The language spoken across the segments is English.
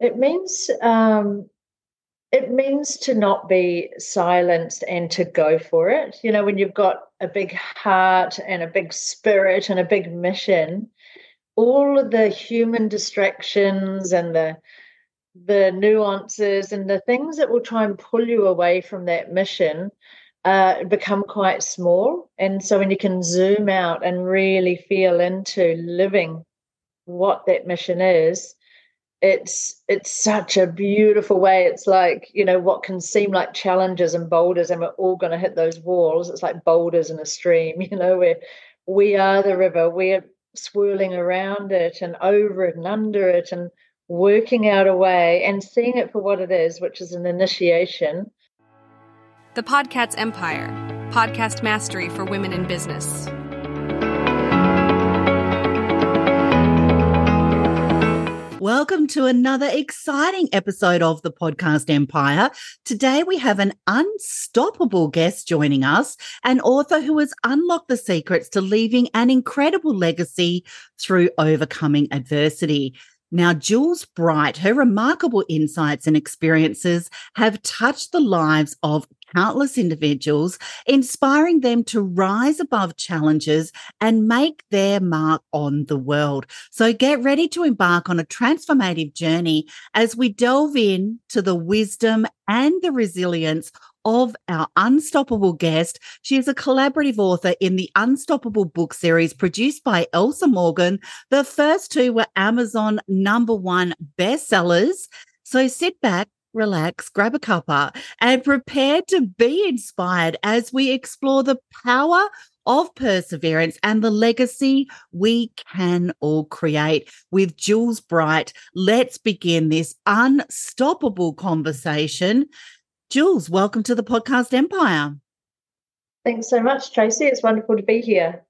It means um, it means to not be silenced and to go for it. You know, when you've got a big heart and a big spirit and a big mission, all of the human distractions and the the nuances and the things that will try and pull you away from that mission uh, become quite small. And so when you can zoom out and really feel into living what that mission is, it's it's such a beautiful way. It's like, you know, what can seem like challenges and boulders, and we're all gonna hit those walls. It's like boulders in a stream, you know, where we are the river, we're swirling around it and over it and under it and working out a way and seeing it for what it is, which is an initiation the Podcast Empire, podcast mastery for women in business. Welcome to another exciting episode of the Podcast Empire. Today we have an unstoppable guest joining us, an author who has unlocked the secrets to leaving an incredible legacy through overcoming adversity. Now, Jules Bright, her remarkable insights and experiences have touched the lives of countless individuals, inspiring them to rise above challenges and make their mark on the world. So get ready to embark on a transformative journey as we delve into the wisdom and the resilience of our unstoppable guest. She is a collaborative author in the Unstoppable book series produced by Elsa Morgan. The first two were Amazon number one bestsellers. So sit back, relax, grab a cuppa, and prepare to be inspired as we explore the power of perseverance and the legacy we can all create with Jules Bright. Let's begin this unstoppable conversation. Jules, welcome to the podcast Empire. Thanks so much, Tracey. It's wonderful to be here.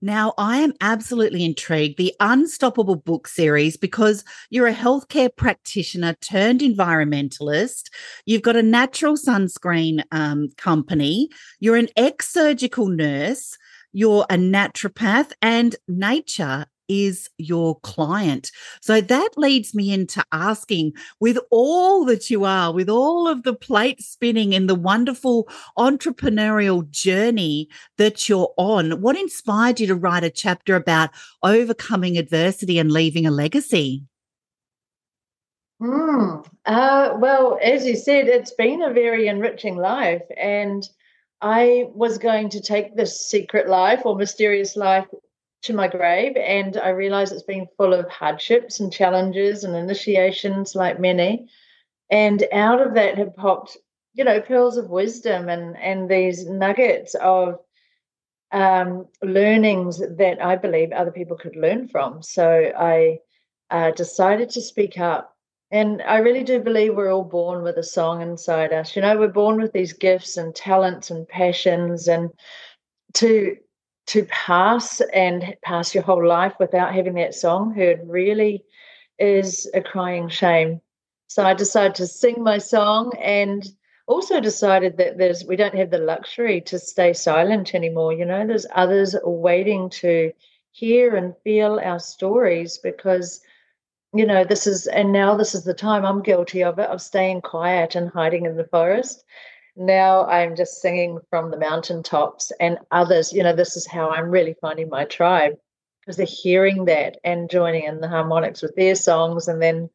Now, I am absolutely intrigued the Unstoppable book series because you're a healthcare practitioner turned environmentalist. You've got a natural sunscreen um, company. You're an ex surgical nurse. You're a naturopath, and nature is your client. So that leads me into asking with all that you are, with all of the plate spinning and the wonderful entrepreneurial journey that you're on, what inspired you to write a chapter about overcoming adversity and leaving a legacy? Mm, uh, well, as you said, it's been a very enriching life. And I was going to take this secret life or mysterious life to my grave and I realize it's been full of hardships and challenges and initiations like many. And out of that have popped, you know, pearls of wisdom and and these nuggets of um, learnings that I believe other people could learn from. So I uh, decided to speak up. And I really do believe we're all born with a song inside us. You know, we're born with these gifts and talents and passions and to to pass and pass your whole life without having that song heard really is a crying shame. So I decided to sing my song and also decided that there's we don't have the luxury to stay silent anymore. You know, there's others waiting to hear and feel our stories because you know this is and now this is the time i'm guilty of it of staying quiet and hiding in the forest now I'm just singing from the mountaintops and others, you know, this is how I'm really finding my tribe because they're hearing that and joining in the harmonics with their songs. And then,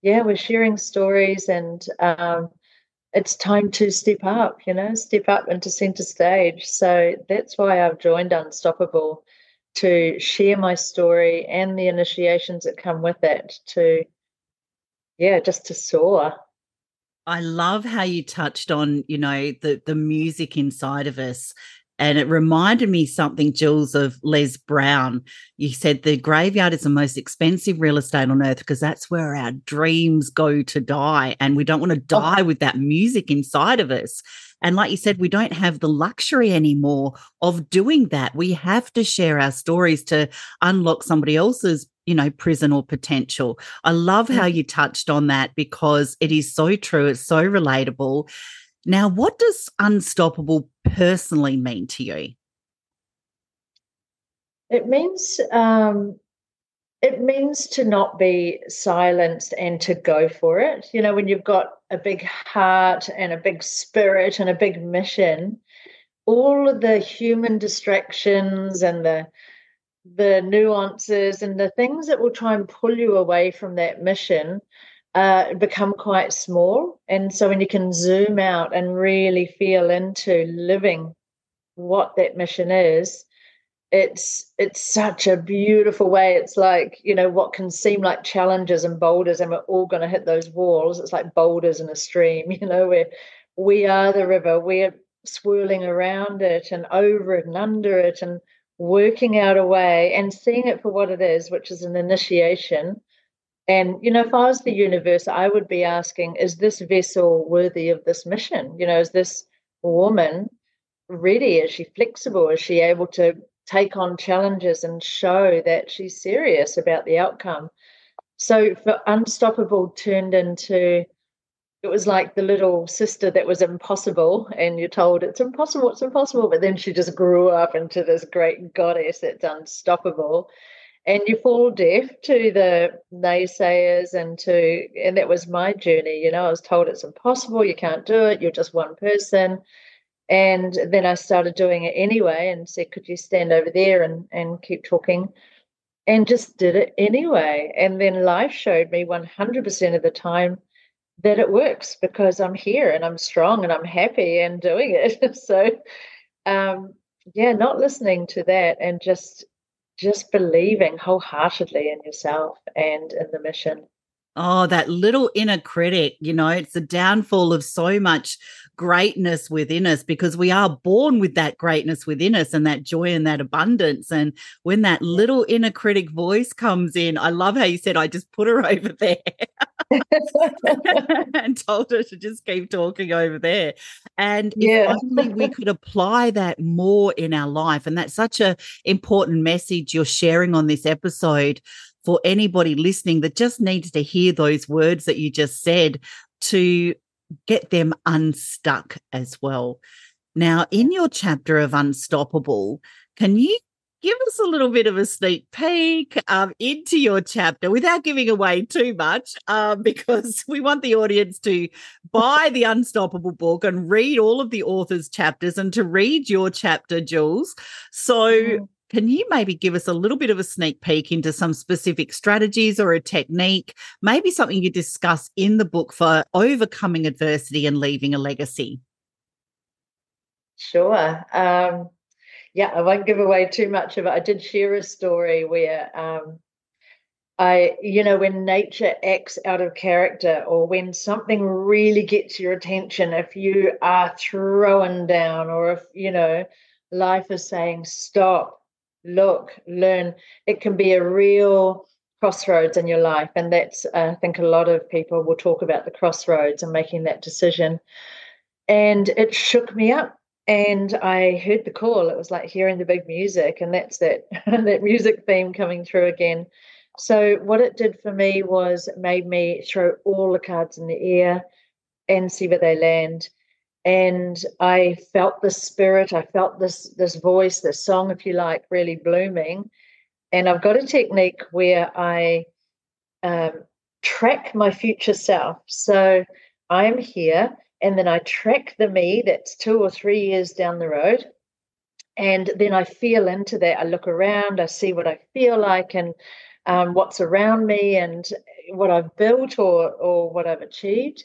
yeah, we're sharing stories and um, it's time to step up, you know, step up into center stage. So that's why I've joined Unstoppable to share my story and the initiations that come with it to, yeah, just to soar. I love how you touched on, you know, the the music inside of us. And it reminded me something, Jules, of Les Brown. You said the graveyard is the most expensive real estate on earth because that's where our dreams go to die. And we don't want to oh. die with that music inside of us. And like you said, we don't have the luxury anymore of doing that. We have to share our stories to unlock somebody else's you know, prison or potential. I love how mm. you touched on that because it is so true. It's so relatable. Now, what does unstoppable personally mean to you? It means um, it means to not be silenced and to go for it. You know, when you've got a big heart and a big spirit and a big mission, all of the human distractions and the the nuances and the things that will try and pull you away from that mission uh, become quite small. And so when you can zoom out and really feel into living what that mission is, it's it's such a beautiful way. It's like, you know, what can seem like challenges and boulders, and we're all gonna hit those walls. It's like boulders in a stream, you know, where we are the river, we're swirling around it and over it and under it and working out a way and seeing it for what it is, which is an initiation. And, you know, if I was the universe, I would be asking, is this vessel worthy of this mission? You know, is this woman ready? Is she flexible? Is she able to take on challenges and show that she's serious about the outcome? So for Unstoppable turned into it was like the little sister that was impossible and you're told it's impossible it's impossible but then she just grew up into this great goddess that's unstoppable. And you fall deaf to the naysayers and to and that was my journey you know i was told it's impossible you can't do it you're just one person. And then i started doing it anyway and said could you stand over there and and keep talking? And just did it anyway. And then life showed me 100% of the time that it works because I'm here and I'm strong and I'm happy and doing it. so, um, yeah, not listening to that and just just believing wholeheartedly in yourself and in the mission. Oh, that little inner critic, you know, it's the downfall of so much greatness within us because we are born with that greatness within us and that joy and that abundance. And when that little inner critic voice comes in, I love how you said, I just put her over there and told her to just keep talking over there. And yeah. if only we could apply that more in our life. And that's such a important message you're sharing on this episode for anybody listening that just needs to hear those words that you just said to get them unstuck as well. Now, in your chapter of Unstoppable, can you give us a little bit of a sneak peek um, into your chapter without giving away too much, um, because we want the audience to buy the Unstoppable book and read all of the author's chapters and to read your chapter, Jules. So, mm. Can you maybe give us a little bit of a sneak peek into some specific strategies or a technique, maybe something you discuss in the book for overcoming adversity and leaving a legacy? Sure. Um, yeah, I won't give away too much of it. I did share a story where um, I, you know, when nature acts out of character or when something really gets your attention, if you are thrown down or if, you know, life is saying, stop, look, learn. It can be a real crossroads in your life. And that's, uh, I think, a lot of people will talk about the crossroads and making that decision. And it shook me up. And I heard the call. It was like hearing the big music, and that's that that music theme coming through again. So what it did for me was made me throw all the cards in the air and see where they land and I felt the spirit. I felt this this voice, this song, if you like, really blooming. And I've got a technique where I um, track my future self. So I'm here, and then I track the me that's two or three years down the road. And then I feel into that. I look around, I see what I feel like, and um, what's around me, and what I've built or or what I've achieved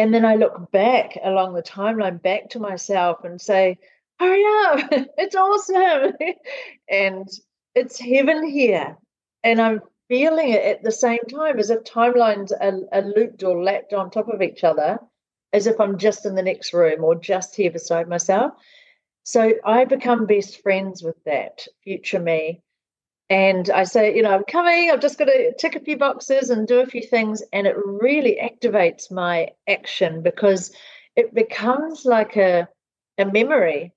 and then I look back along the timeline back to myself and say, hurry up, it's awesome. and it's heaven here. And I'm feeling it at the same time as if timelines are, are looped or lapped on top of each other, as if I'm just in the next room or just here beside myself. So I become best friends with that future me and I say, you know, I'm coming, I've just got to tick a few boxes and do a few things. And it really activates my action because it becomes like a, a memory.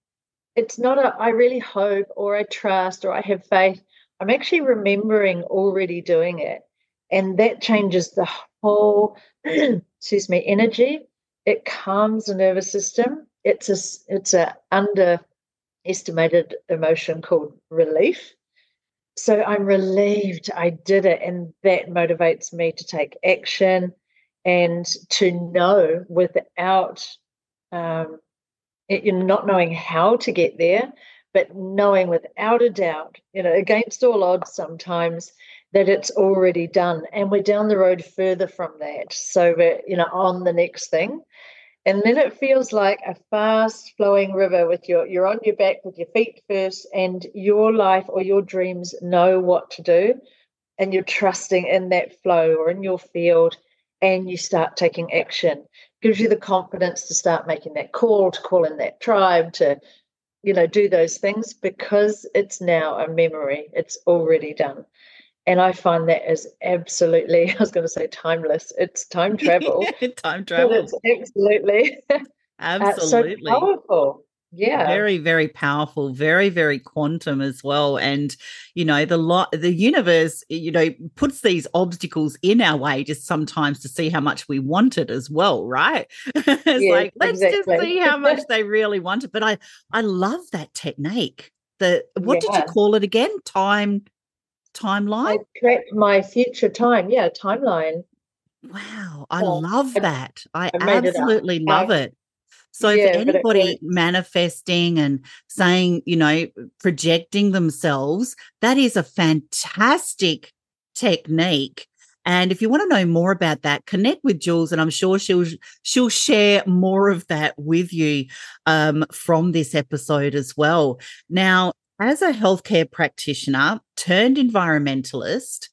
It's not a, I really hope or I trust or I have faith. I'm actually remembering already doing it. And that changes the whole, excuse me, energy. It calms the nervous system. It's a, it's a underestimated emotion called relief so I'm relieved I did it. And that motivates me to take action and to know without um, it, you're not knowing how to get there, but knowing without a doubt, you know, against all odds sometimes that it's already done and we're down the road further from that. So we're, you know, on the next thing. And then it feels like a fast flowing river with your you're on your back with your feet first and your life or your dreams know what to do. And you're trusting in that flow or in your field and you start taking action. Gives you the confidence to start making that call to call in that tribe to you know do those things because it's now a memory. It's already done and i find that is absolutely i was going to say timeless. It's time travel. Time travel it's absolutely absolutely. Uh, so powerful. Yeah. Very very powerful very very quantum as well. And you know the lot the universe you know puts these obstacles in our way just sometimes to see how much we want it as well right? It's yeah, like let's exactly. just see how much they really want it. But i i love that technique. The what yeah. did you call it again? Time timeline? I my future time yeah timeline. Wow i love that. I, I absolutely love it. So yeah, for anybody manifesting and saying, you know, projecting themselves, that is a fantastic technique. And if you want to know more about that, connect with Jules, and I'm sure she'll she'll share more of that with you um, from this episode as well. Now, as a healthcare practitioner turned environmentalist,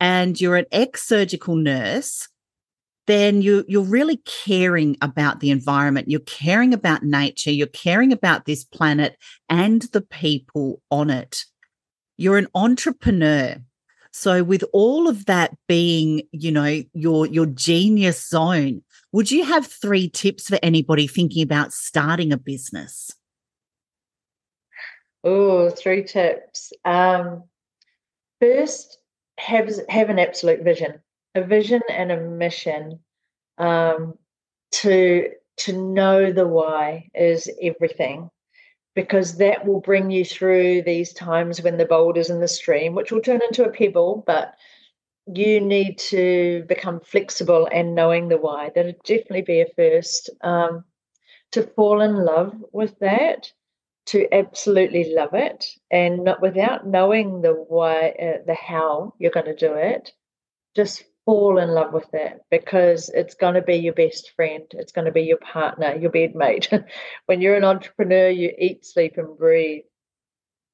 and you're an ex-surgical nurse, then you you're really caring about the environment. You're caring about nature. You're caring about this planet and the people on it. You're an entrepreneur. So with all of that being you know your your genius zone would you have three tips for anybody thinking about starting a business oh three tips. Um first have have an absolute vision a vision and a mission um, to to know the why is everything because that will bring you through these times when the boulder's in the stream which will turn into a pebble but you need to become flexible and knowing the why. That'll definitely be a first. Um, to fall in love with that to absolutely love it and not, without knowing the why uh, the how you're going to do it just fall in love with that because it's going to be your best friend it's going to be your partner your bedmate. When you're an entrepreneur you eat sleep and breathe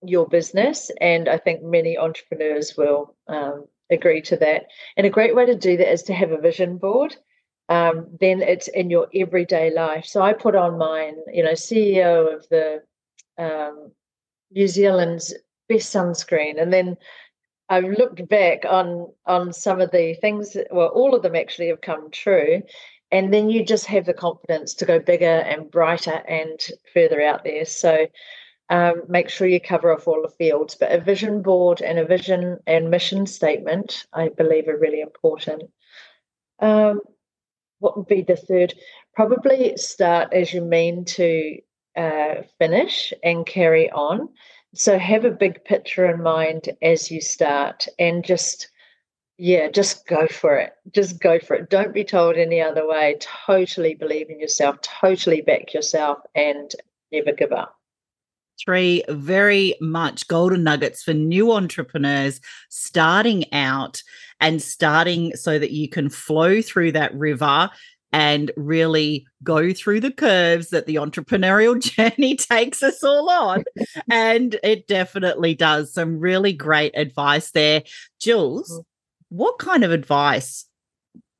your business and i think many entrepreneurs will um, agree to that. And a great way to do that is to have a vision board um, then it's in your everyday life. So i put on mine you know ceo of the um, new zealand's best sunscreen and then I've looked back on on some of the things. Well, all of them actually have come true, and then you just have the confidence to go bigger and brighter and further out there. So. Um, make sure you cover off all the fields, but a vision board and a vision and mission statement, I believe, are really important. Um, what would be the third? Probably start as you mean to uh, finish and carry on. So have a big picture in mind as you start and just yeah just go for it. Just go for it. Don't be told any other way. Totally believe in yourself. Totally back yourself and never give up. Three very much golden nuggets for new entrepreneurs starting out and starting so that you can flow through that river and really go through the curves that the entrepreneurial journey takes us all on. and it definitely does. Some really great advice there. Jules, mm-hmm. what kind of advice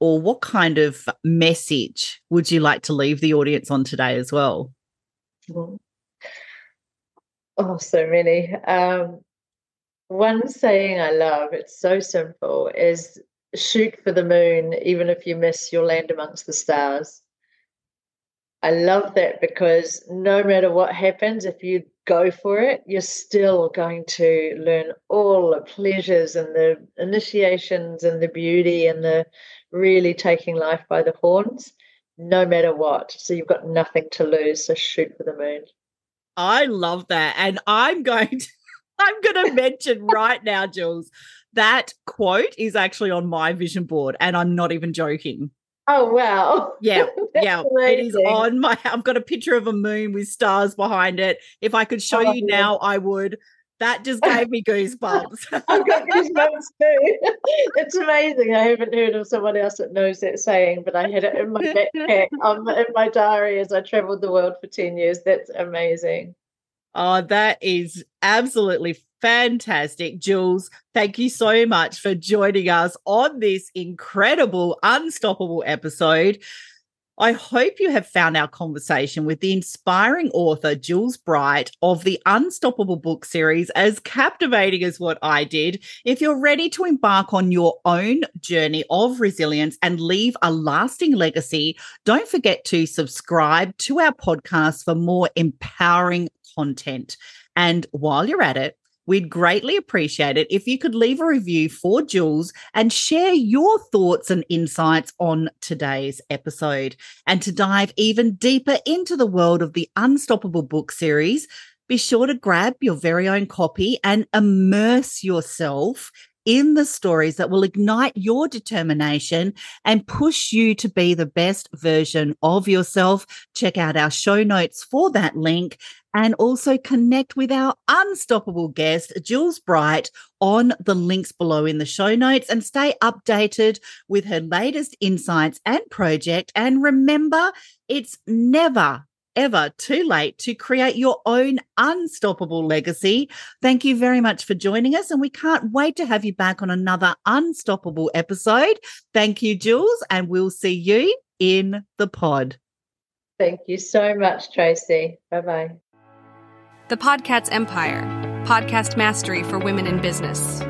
or what kind of message would you like to leave the audience on today as well? Mm-hmm. Oh, so many. Um, one saying I love, it's so simple, is shoot for the moon, even if you miss, you'll land amongst the stars. I love that because no matter what happens, if you go for it, you're still going to learn all the pleasures and the initiations and the beauty and the really taking life by the horns, no matter what. So you've got nothing to lose. So shoot for the moon. I love that. And I'm going to I'm going to mention right now, Jules, that quote is actually on my vision board, and I'm not even joking. Oh wow! Yeah, yeah, it is on my. I've got a picture of a moon with stars behind it. If I could show oh, you yeah. now, I would. That just gave me goosebumps. I've got goosebumps too. It's amazing. I haven't heard of someone else that knows that saying, but I had it in my backpack, um, in my diary as I traveled the world for 10 years. That's amazing. Oh, that is absolutely fantastic. Jules, thank you so much for joining us on this incredible, unstoppable episode. I hope you have found our conversation with the inspiring author, Jules Bright, of the Unstoppable book series as captivating as what I did. If you're ready to embark on your own journey of resilience and leave a lasting legacy, don't forget to subscribe to our podcast for more empowering content. And while you're at it, We'd greatly appreciate it if you could leave a review for Jules and share your thoughts and insights on today's episode. And to dive even deeper into the world of the Unstoppable book series, be sure to grab your very own copy and immerse yourself in the stories that will ignite your determination and push you to be the best version of yourself. Check out our show notes for that link and also connect with our unstoppable guest, Jules Bright, on the links below in the show notes and stay updated with her latest insights and project. And remember, it's never ever too late to create your own unstoppable legacy. Thank you very much for joining us, and we can't wait to have you back on another unstoppable episode. Thank you, Jules, and we'll see you in the pod. Thank you so much, Tracey. Bye bye. The Podcast Empire, podcast mastery for women in business.